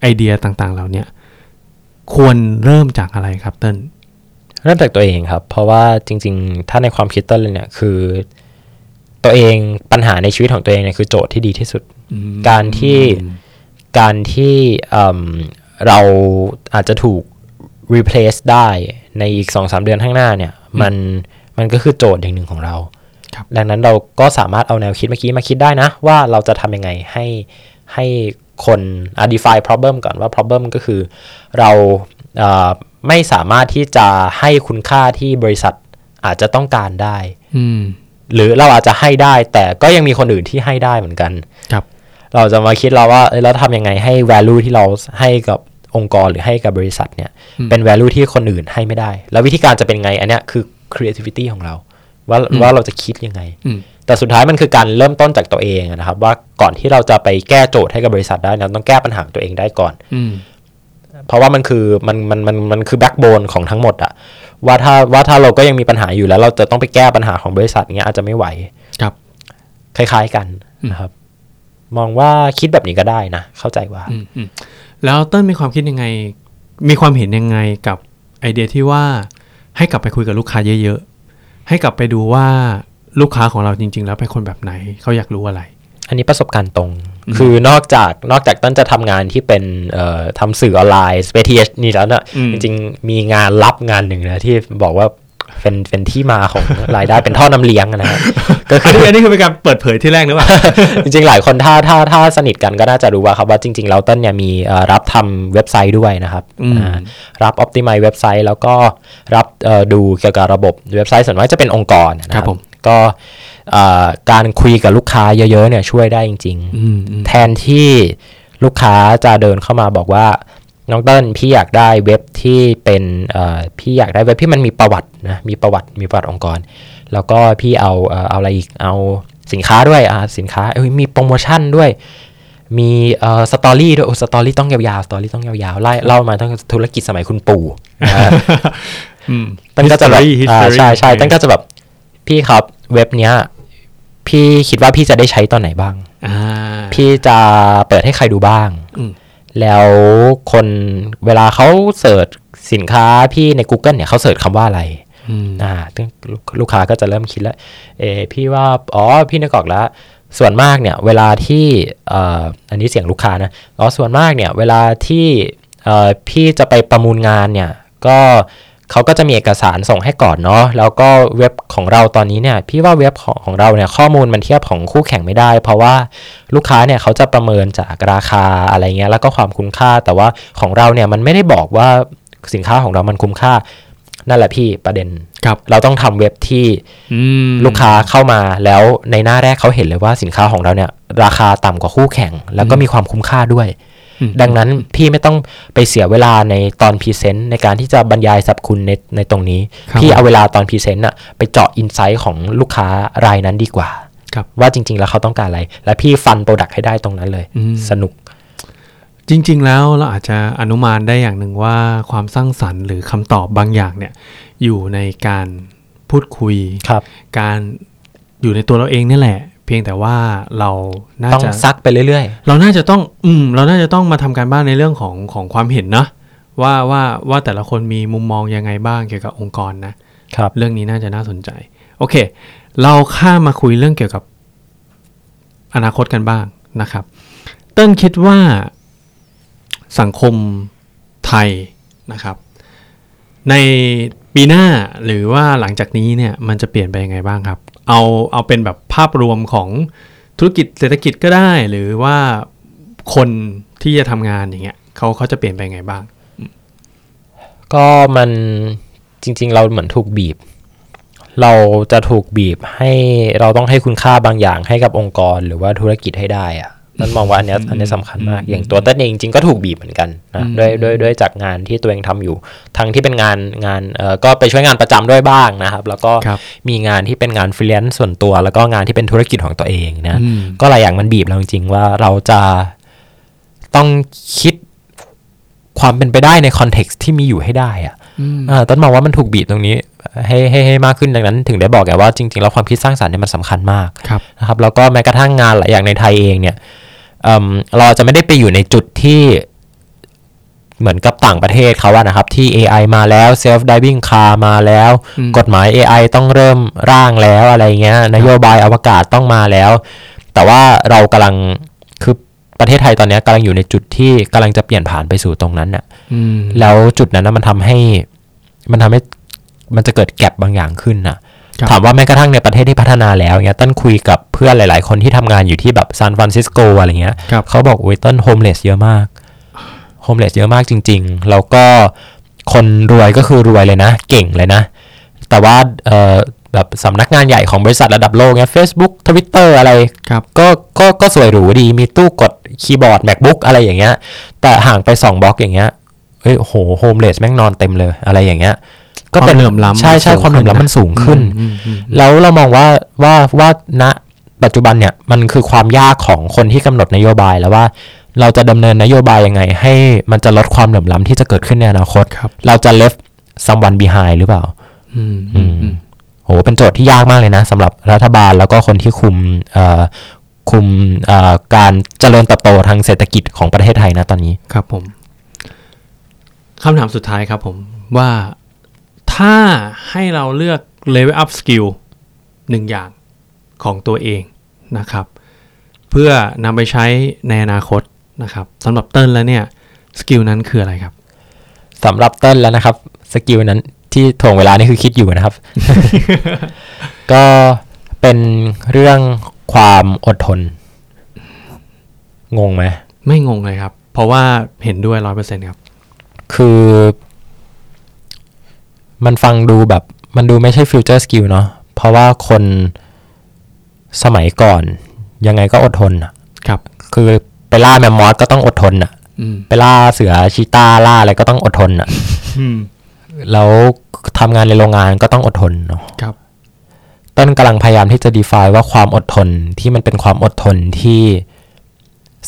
C: ไอเดียต่างๆ เหล่าเนี้ยควรเริ่มจากอะไรครับเติ้ล
D: เริ่มจากตัวเองครับ เพราะว่าจริง ๆ ถ้าในความคิดต้นเลยเนี่ยคือ ตัวเองปัญหาในชีวิตของตัวเองเนี่ยคือโจทย์ที่ดีที่สุด การที่การที่เอิ่มเราอาจจะถูก replace ได้ในอีกสองสามเดือนข้างหน้าเนี่ยมันมันก็คือโจทย์อย่างหนึ่งของเรา
C: ครับ
D: ดังนั้นเราก็สามารถเอาแนวคิดเมื่อกี้มาคิดได้นะ ว่าเราจะทำยังไงให้ให้คนอะ define problem ก่อนว่า problem ก็คือเราเอ่อไม่สามารถที่จะให้คุณค่าที่บริษัทอาจจะต้องการได้
C: อืม
D: หรือเราอาจจะให้ได้ แต่ก็ยังมีคนอื่นที่ให้ได้เหมือนกัน
C: ครับ
D: เราจะมาคิดเราว่าเอ้ยแล้วทำยังไงให้ value ที่เราให้กับองค์กรหรือให้กับบริษัทเนี่ย
C: อืม
D: เป็น value ที่คนอื่นให้ไม่ได้ แล้ววิธีการจะเป็นไงอันเนี้ยคือ creativity ของเรา ว่า
C: อืม
D: ว่าเราจะคิดยังไง
C: อืม
D: แต่สุดท้ายมันคือการเริ่มต้นจากตัวเองอะนะครับ ว่าก่อนที่เราจะไปแก้โจทย์ให้กับบริษัทได้เราต้องแก้ปัญหาของตัวเองได้ก่อน
C: อืม
D: เพราะว่ามันคือมันมันมันมันคือแบ็กโบนของทั้งหมดอะว่าถ้าว่าถ้าเราก็ยังมีปัญหาอยู่แล้ว เราจะต้องไปแก้ปัญหาของบริษัทอย่างเงี้ยอาจจะไม่ไหว
C: ครับ
D: คล้าย ๆกันนะครับ มองว่าคิดแบบนี้ก็ได้นะ เข้าใจว่า
C: อืมอืมแล้วเต้นมีความคิดยังไง มีความเห็นยังไงกับไอเดียที่ว่าให้กลับไปคุยกับลูกค้าเยอะๆ ให้กลับไปดูว่าลูกค้าของเราจริง ๆ แล้วเป็นคนแบบไหนเขาอยากรู้อะไร
D: อันนี้ประสบการณ์ตรง คือนอกจากนอกจากต้นจะทำงานที่เป็นเอ่อทำสื่อออนไลน์เ t ทีนี่แล้วเนะ
C: อืม
D: จริง ๆ มีงานรับงานหนึ่งนะที่บอกว่า เป็นเป็นที่มาของรายได้เป็นท่อน้ำเลี้ยงนะครับก็คื
C: อัน
D: อ
C: นี้อันนี้คือเป็นการเปิดเผยที่แรกหรือเปล่า
D: จริงๆ หลายคนถ้าถ้าถ้าสนิทกันก็น่าจะรู้ว่าครับว่าจริงๆแล้วต้นเนี่ยมีเอ่อรับทำเว็บไซต์ด้วยนะครับ
C: อืม
D: อ่ารับ Optimize เว็บไซต์แล้วก็รับเอ่อดูเกี่ยวกับระบบเว็บไซต์ส่วนมากจะเป็นองค์กรนะค
C: ครั
D: รับบ
C: ผม
D: ก็เอ่อการคุยกับลูกค้าเยอะๆเนี่ยช่วยได้จริงๆ
C: อืมอืม
D: แทนที่ลูกค้าจะเดินเข้ามาบอกว่า น้องเติ้ลพี่อยากได้เว็บที่เป็นเอ่อพี่อยากได้เว็บที่มันมีประวัตินะมีประวัติมีประวัติองค์กร แล้วก็พี่เอาเอ่อเอาอะไรอีกเอาสินค้าด้วยอ่าสินค้าเอ้ยมีโปรโมชั่นด้วย มีเอ่อ story ด้วยโอ้ story ต้องยาวๆ story ต้องยาวๆไล่เล่ามาตั้งแต่ธุรกิจสมัยคุณปู่นะฮะ
C: อืม
D: ตั้งก็จะแบบ
C: History
D: อ่า
C: History
D: ใช่ใช่ตั้งก็จะแบบพี่ครับเว็บเนี้ยพี่คิดว่าพี่จะได้ใช้ตอนไหนบ้าง
C: อ่า
D: พี่จะเปิดให้ใครดูบ้าง
C: อืม
D: แล้วคนเวลาเขา search สินค้าพี่ใน Google เนี่ยเขา search คำว่าอะไร
C: อืม
D: อ่าซึ่งลูกลูกค้าก็จะเริ่มคิดแล้วเออพี่ว่า อ๋อ พี่นึกออกแล้ว ส่วนมากเนี่ย เวลาที่เอ่ออันนี้เสียงลูกค้านะ อ๋อ ส่วนมากเนี่ย เวลาที่เอ่อพี่จะไปประมูลงานเนี่ย ก็ เขาก็จะมีเอกสารส่งให้ก่อนเนาะแล้วก็เว็บของเราตอนนี้เนี่ยพี่ว่าเว็บของของเราเนี่ยข้อมูลมันเทียบของคู่แข่งไม่ได้ เพราะว่าลูกค้าเนี่ยเขาจะประเมินจากราคาอะไรเงี้ยแล้วก็ความคุ้มค่า แต่ว่าของเราเนี่ยมันไม่ได้บอกว่าสินค้าของเรามันคุ้มค่านั่นแหละพี่ประเด็น
C: ครับ
D: เราต้องทำเว็บที่
C: อืม
D: ลูกค้าเข้ามาแล้วในหน้าแรกเขาเห็นเลยว่าสินค้าของเราเนี่ย ราคาต่ำกว่าคู่แข่ง แล้วก็มีความคุ้มค่าด้วย
C: อืม
D: ดังนั้นพี่ไม่ต้องไปเสียเวลาในตอน present ในการที่จะบรรยายสรรพคุณในในตรงนี้
C: ครับ
D: พี่เอาเวลาตอน present อะไปเจาะ insight ของลูกค้ารายนั้นดีกว่า
C: ครับ
D: ว่าจริง ๆ แล้วเขาต้องการอะไร และพี่ฟัน product ให้ได้ตรงนั้นเลย
C: อืม
D: สนุก
C: จริง ๆ แล้วเราอาจจะอนุมานได้อย่างหนึ่งว่าความสร้างสรรค์หรือคำตอบบางอย่างเนี่ย อยู่ในการพูดคุย
D: ครับ
C: การอยู่ในตัวเราเองนี่แหละ เพียงแต่ว่าเราน่า
D: ต้อง
C: จะ
D: ซักไปเรื่อย
C: เราน่าจะต้องอืมเราน่าจะต้องมาทำการบ้านในเรื่องของของความเห็นนะว่าว่าว่าแต่ละคนมีมุมมองยังไงบ้างเกี่ยวกับองค์กรนะ
D: ๆครับ
C: เรื่องนี้น่าจะน่าสนใจ โอเค เราข้ามมาคุยเรื่องเกี่ยวกับอนาคตกันบ้างนะครับ เต้นคิดว่าสังคมไทยนะครับ ในปีหน้าหรือว่าหลังจากนี้เนี่ยมันจะเปลี่ยนไปยังไงบ้างครับ เอาเอาเป็นแบบภาพรวมของธุรกิจเศรษฐกิจก็ได้ หรือว่าคนที่จะทำงานอย่างเงี้ยเขาเขาจะเปลี่ยนไปยังไงบ้าง
D: ก็มันจริง ๆ เราเหมือนถูกบีบ เราจะถูกบีบให้เราต้องให้คุณค่าบางอย่างให้กับองค์กรหรือว่าธุรกิจให้ได้อะ นั่นมองว่าอันเนี้ยอันเนี้ยสำคัญมาก อย่างตัวเต้นเองจริงๆก็ถูกบีบเหมือนกันนะ
C: อืม
D: ด้วยด้วยด้วยจากงานที่ตัวเองทำอยู่ ทั้งที่เป็นงานงานเอ่อก็ไปช่วยงานประจำด้วยบ้างนะครับ แล้วก็
C: ครับ
D: มีงานที่เป็นงานฟรีแลนซ์ส่วนตัว แล้วก็งานที่เป็นธุรกิจของตัวเองนะ
C: อืม
D: ก็หลายอย่างมันบีบเราจริงๆว่าเราจะต้องคิดความเป็นไปได้ใน context ที่มีอยู่ให้ได้อะ
C: อืม
D: อ่า ต้นมองว่ามันถูกบีบตรงนี้ให้ให้ให้มากขึ้นดังนั้น ถึงได้บอกไงว่าจริงๆแล้วความคิดสร้างสรรค์เนี่ยมันสำคัญมาก
C: ครับ
D: นะครับแล้วก็แม้กระทั่งงานหลายอย่างในไทยเองเนี่ยเอิ่มเราจะไม่ได้ไปอยู่ในจุดที่เหมือนกับต่างประเทศเขาอะนะครับ ที่ AI มาแล้ว self driving car มาแล้ว
C: อืม
D: กฎหมาย AI ต้องเริ่มร่างแล้วอะไรเงี้ยนโยบายอวกาศต้องมาแล้ว แต่ว่าเรากำลังคือ ประเทศไทยตอนเนี้ยกำลังอยู่ในจุดที่กำลังจะเปลี่ยนผ่านไปสู่ตรงนั้นน่ะ
C: อืม
D: แล้วจุดนั้นนะมันทำให้มันทำให้มันจะเกิด gap บางอย่างขึ้นนะ
C: ครับ
D: ถามว่าแม้กระทั่งในประเทศที่พัฒนาแล้วเงี้ยต้นคุยกับเพื่อนหลาย ๆ คนที่ทำงานอยู่ที่แบบซานฟรานซิสโกอะไรเงี้ย
C: ครับ
D: เขาบอกโอ้ยต้น homeless เยอะมาก homeless เยอะมากจริง ๆ แล้วก็คนรวยก็คือรวยเลยนะ เก่งเลยนะ แต่ว่าเอ่อ แบบสำนักงานใหญ่ของบริษัทระดับโลกเงี้ย Facebook Twitter อะไร
C: ครับ
D: ก็ก็ก็สวยหรูดีมีตู้กดคีย์บอร์ด MacBook อะไรอย่างเงี้ย แต่ห่างไปสองบล็อกอย่างเงี้ยเฮ้ยโห homeless แม่งนอนเต็มเลยอะไรอย่างเงี้ยก็เป็น
C: ความเหลื่อมล้ำ
D: ใช่ใช่
C: สูง
D: ความเหลื่อม
C: ขึ้น
D: ล้ำมันสูงขึ้น
C: อืมอืมอืม
D: แล้วเรามองว่าว่าว่าณปัจจุบันเนี่ยมันคือความยากของคนที่กำหนดนโยบายแล้วว่าเราจะดำเนินนโยบายยังไง ให้มันจะลดความเหลื่อมล้ำที่จะเกิดขึ้นในอนาคต
C: ครับ
D: เราจะ left someone behind หรือเปล่า
C: อืมอืมอืม
D: โหเป็นโจทย์ที่ยากมากเลยนะสำหรับรัฐบาลแล้วก็คนที่คุมเอ่อคุมเอ่อการเจริญเติบโตทางเศรษฐกิจของประเทศไทยนะตอนนี้
C: ครับผมคำถามสุดท้ายครับผมว่าถ้าให้เราเลือก level up skill หนึ่งอย่างของตัวเองนะครับ เพื่อนำไปใช้ในอนาคตนะครับสำหรับเติ้ลแล้วเนี่ย skill นั้นคืออะไรครับ
D: สำหรับเต้นแล้วนะครับ skill นั้น ที่ถ่วงเวลานี่คือคิดอยู่นะครับ ก็เป็นเรื่องความอดทน งงไหม
C: ไม่งงเลยครับ เพราะว่าเห็นด้วยร้อยเปอร์เซ็นต์ครับ
D: คือ มันฟังดูแบบมันดูไม่ใช่ future skill เนาะเพราะว่าคนสมัยก่อน ยังไงก็อดทนอะ
C: ครับ
D: คือไปล่าแมมมอธก็ต้องอดทนอะ
C: อืม
D: ไปล่าเสือชีตาล่าอะไรก็ต้องอดทนอะ
C: อืม
D: แล้วทำงานในโรงงานก็ต้องอดทนเนาะ
C: ครับ
D: ต้นกำลังพยายามที่จะ define ว่าความอดทนที่มันเป็นความอดทนที่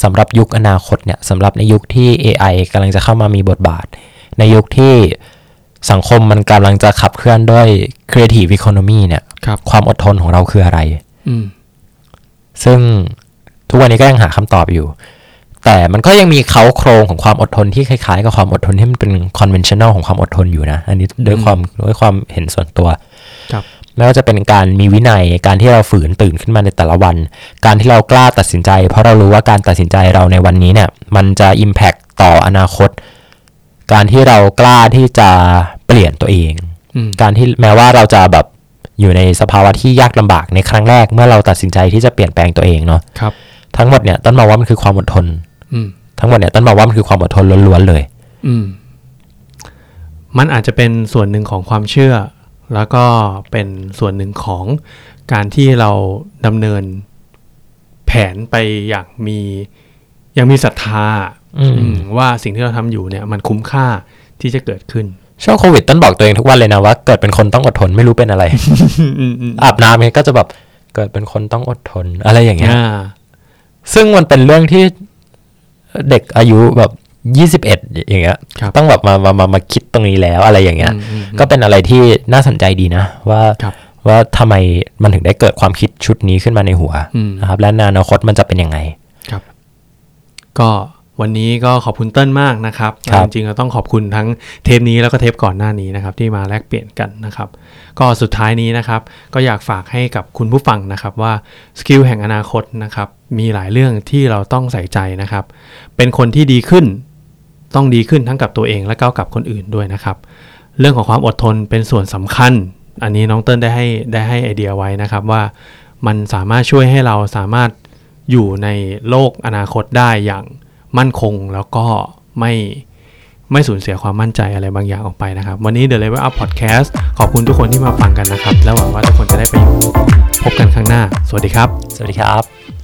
D: สำหรับยุคอนาคตเนี่ยสำหรับในยุคที่ AI กำลังจะเข้ามามีบทบาท ในยุคที่สังคมมันกำลังจะขับเคลื่อนด้วย creative economy เนี่ย
C: ครับ
D: ความอดทนของเราคืออะไร
C: อืม
D: ซึ่งทุกวันนี้ก็ยังหาคำตอบอยู่ แต่มันก็ยังมีเขาโครงของความอดทนที่คล้ายๆ กับความอดทนที่มันเป็น conventional ของความอดทนอยู่นะ อันนี้ด้วยความด้วยความเห็นส่วนตัว
C: ครับ
D: ไม่ว่าจะเป็นการมีวินัยการที่เราฝืนตื่นขึ้นมาในแต่ละวัน การที่เรากล้าตัดสินใจ เพราะเรารู้ว่าการตัดสินใจเราในวันนี้เนี่ย มันจะ impact ต่ออนาคต การที่เรากล้าที่จะเปลี่ยนตัวเอง
C: อืม
D: การที่แม้ว่าเราจะแบบอยู่ในสภาวะที่ยากลำบากในครั้งแรกเมื่อเราตัดสินใจที่จะเปลี่ยนแปลงตัวเองเนาะ
C: ครับ
D: ทั้งหมดเนี่ยต้นมองว่ามันคือความอดทน
C: อืม
D: ทั้งหมดเนี่ยต้นมองว่ามันคือความอดทนล้วนๆเลย
C: อืมมันอาจจะเป็นส่วนหนึ่งของความเชื่อ แล้วก็เป็นส่วนหนึ่งของการที่เราดำเนินแผนไปอย่างมีอย่างมีศรัทธา
D: อืม
C: อืมว่าสิ่งที่เราทำอยู่เนี่ย มันคุ้มค่าที่จะเกิดขึ้น
D: ช่วงโควิดต้นบอกตัวเองทุกวันเลยนะว่าเกิดเป็นคนต้องอดทนไม่รู้เป็นอะไร
C: อืมอืม
D: อาบน้ำเนี่ยก็จะแบบเกิดเป็นคนต้องอดทนอะไรอย่างเงี้ย
C: อ่า
D: ซึ่งมันเป็นเรื่องที่ เด็กอายุแบบยี่สิบเอ็ดอย่างเงี้ย
C: ครับ
D: ต้องแบบมามามามาคิดตรงนี้แล้วอะไรอย่างเงี้ย
C: อืมอืม
D: ก็เป็นอะไรที่น่าสนใจดีนะ ว่า
C: ครับ
D: ว่าทำไมมันถึงได้เกิดความคิดชุดนี้ขึ้นมาในหัว
C: อืม
D: นะครับ และในอนาคตมันจะเป็นยังไง
C: ครับ ก็ วันนี้ก็ขอบคุณเติ้ลมากนะครับ
D: ครับ
C: จริงๆเราต้องขอบคุณทั้งเทปนี้แล้วก็เทปก่อนหน้านี้นะครับที่มาแลกเปลี่ยนกันนะครับ ก็สุดท้ายนี้นะครับ ก็อยากฝากให้กับคุณผู้ฟังนะครับว่าสกิลแห่งอนาคตนะครับมีหลายเรื่องที่เราต้องใส่ใจนะครับ เป็นคนที่ดีขึ้นต้องดีขึ้นทั้งกับตัวเองและก็กับคนอื่นด้วยนะครับ เรื่องของความอดทนเป็นส่วนสำคัญ อันนี้น้องเติ้ลได้ให้ได้ให้ไอเดียไว้นะครับว่ามันสามารถช่วยให้เราสามารถอยู่ในโลกอนาคตได้อย่าง มั่นคงแล้วก็ไม่ไม่สูญเสียความมั่นใจอะไรบางอย่างออกไปนะครับ วันนี้ The Level Up Podcast ขอบคุณทุกคนที่มาฟังกันนะครับ แล้วหวังว่าทุกคนจะได้ประโยชน์พบกันข้างหน้า สวัสดีครับ
D: สวัสดีครับ